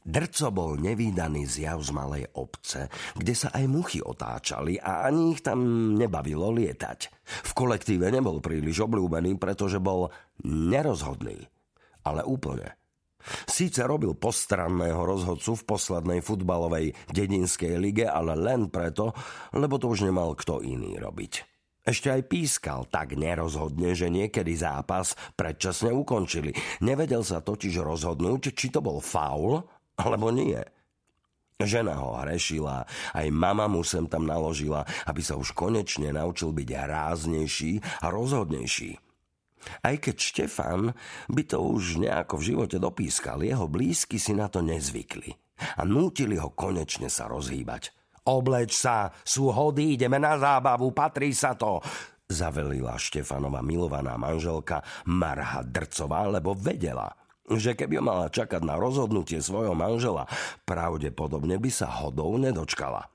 Drco bol nevýdaný zjav z malej obce, kde sa aj muchy otáčali a ani ich tam nebavilo lietať. V kolektíve nebol príliš obľúbený, pretože bol nerozhodný. Ale úplne. Síce robil postranného rozhodcu v poslednej futbalovej dedinskej lige, ale len preto, lebo to už nemal kto iný robiť. Ešte aj pískal tak nerozhodne, že niekedy zápas predčasne ukončili. Nevedel sa totiž rozhodnúť, či to bol faul alebo nie. Žena ho hrešila, aj mama mu sem tam naložila, aby sa už konečne naučil byť ráznejší a rozhodnejší. Aj keď Štefan by to už nejako v živote dopískal, jeho blízky si na to nezvykli a nútili ho konečne sa rozhýbať. Obleč sa, sú hody, ideme na zábavu, patrí sa to, zavelila Štefanova milovaná manželka Marha Drcová, lebo vedela, že keby mala čakať na rozhodnutie svojho manžela, pravdepodobne by sa hodou nedočkala.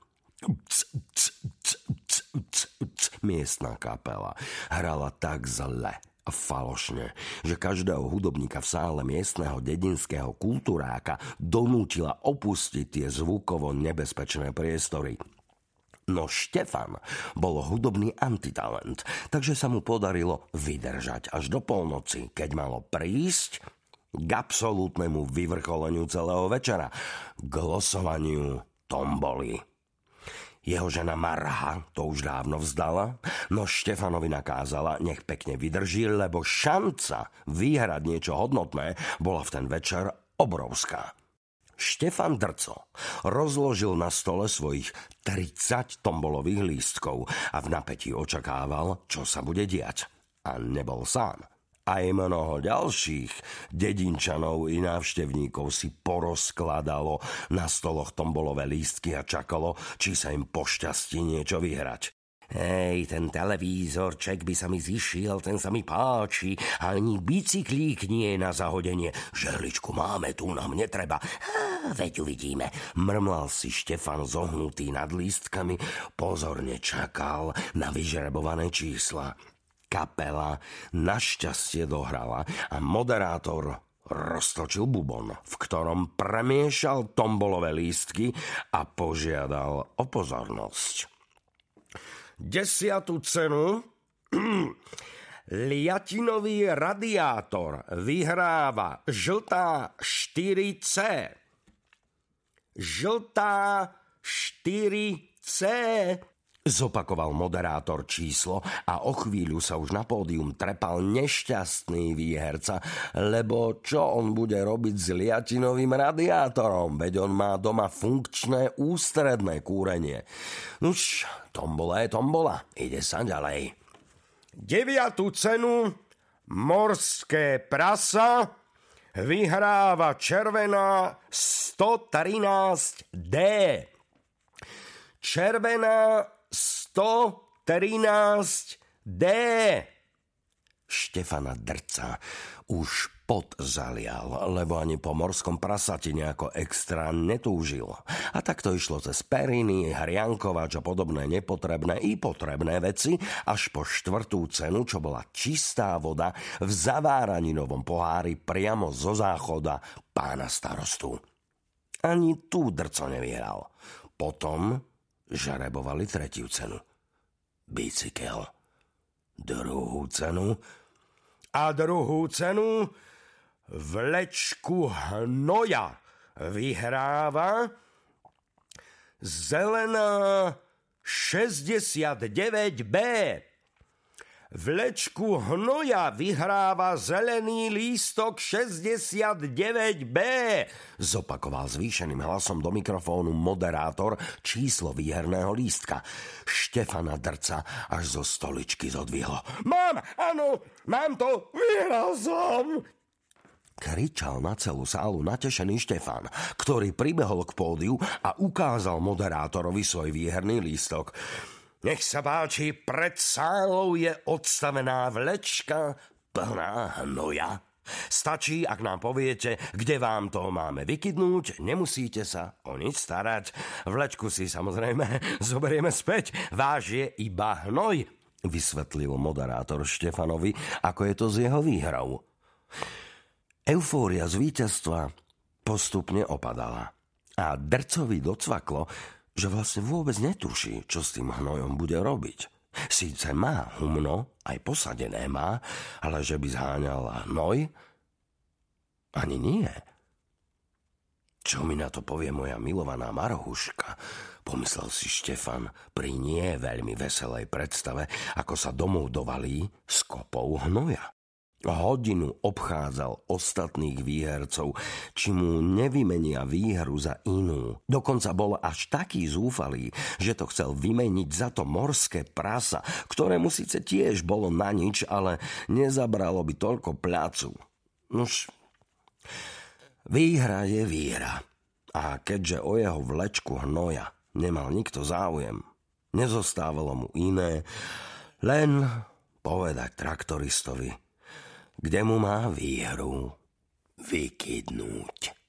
Miestna kapela hrala tak zle a falošne, že každého hudobníka v sále miestneho dedinského kultúráka donútila opustiť tie zvukovo nebezpečné priestory. No Štefan bol hudobný antitalent, takže sa mu podarilo vydržať až do polnoci, keď malo prísť k absolútnemu vyvrcholeniu celého večera, k tomboli. Jeho žena Marha to už dávno vzdala, no Štefanovi nakázala, nech pekne vydrží, lebo šanca vyhrať niečo hodnotné bola v ten večer obrovská. Štefan Drco rozložil na stole svojich 30 tombolových lístkov a v napätí očakával, čo sa bude diať. A nebol sám. Aj mnoho ďalších dedinčanov i návštevníkov si porozkladalo na stoloch tombolové lístky a čakalo, či sa im pošťastí niečo vyhrať. Hej, ten televízorček by sa mi zišiel, ten sa mi páči. Ani bicyklík nie je na zahodenie. Žerličku máme, tu nám netreba. Veď uvidíme. Mrmlal si Štefan zohnutý nad lístkami, pozorne čakal na vyžrebované čísla. Kapela našťastie dohrala a moderátor roztočil bubon, v ktorom premiešal tombolové lístky a požiadal o pozornosť. Desiatú cenu liatinový radiátor vyhráva žltá 4C. Žltá 4C Zopakoval moderátor číslo a o chvíľu sa už na pódium trepal nešťastný výherca, lebo čo on bude robiť s liatinovým radiátorom, veď on má doma funkčné ústredné kúrenie. Nuž, tombola je tombola, ide sa ďalej. Deviatú cenu morské prasa vyhráva červená 113D. Červená 113D. Štefana Drca už pot zalial, lebo ani po morskom prasati nejako extra netúžil. A tak to išlo cez periny, hriankovač a podobné nepotrebné i potrebné veci, až po štvrtú cenu, čo bola čistá voda v zaváraninovom pohári priamo zo záchoda pána starostu. Ani tú drco nevyhral. Potom žarebovali tretiu cenu. Bicykel. Druhú cenu. A druhú cenu vlečku hnoja vyhráva zelená 69B. Vlečku hnoja vyhráva zelený lístok 69B, zopakoval zvýšeným hlasom do mikrofónu moderátor číslo výherného lístka. Štefana Drca až zo stoličky zodvihlo. Mám, áno, mám to, vyhral som, kričal na celú sálu natešený Štefan, ktorý pribehol k pódiu a ukázal moderátorovi svoj výherný lístok. Nech sa páči, pred sálou je odstavená vlečka plná hnoja. Stačí, ak nám poviete, kde vám to máme vykydnúť, nemusíte sa o nič starať. Vlečku si samozrejme zoberieme späť, váš je iba hnoj, vysvetlil moderátor Štefanovi, ako je to s jeho výhrou. Eufória z víťazstva postupne opadala. A drcovi docvaklo, že vlastne vôbec netuší, čo s tým hnojom bude robiť. Síce má humno, aj posadené má, ale že by zháňala hnoj? Ani nie. Čo mi na to povie moja milovaná Marohuška? Pomyslel si Štefan pri nie veľmi veselej predstave, ako sa domov dovalí s kopou hnoja. Hodinu obchádzal ostatných výhercov, či mu nevymenia výhru za inú. Dokonca bol až taký zúfalý, že to chcel vymeniť za to morské prasa, ktorému síce tiež bolo na nič, ale nezabralo by toľko pľacu. Nož, Výhra je výhra. A keďže o jeho vlečku hnoja nemal nikto záujem, nezostávalo mu iné, len povedať traktoristovi, kde mu má výhru vykydnúť.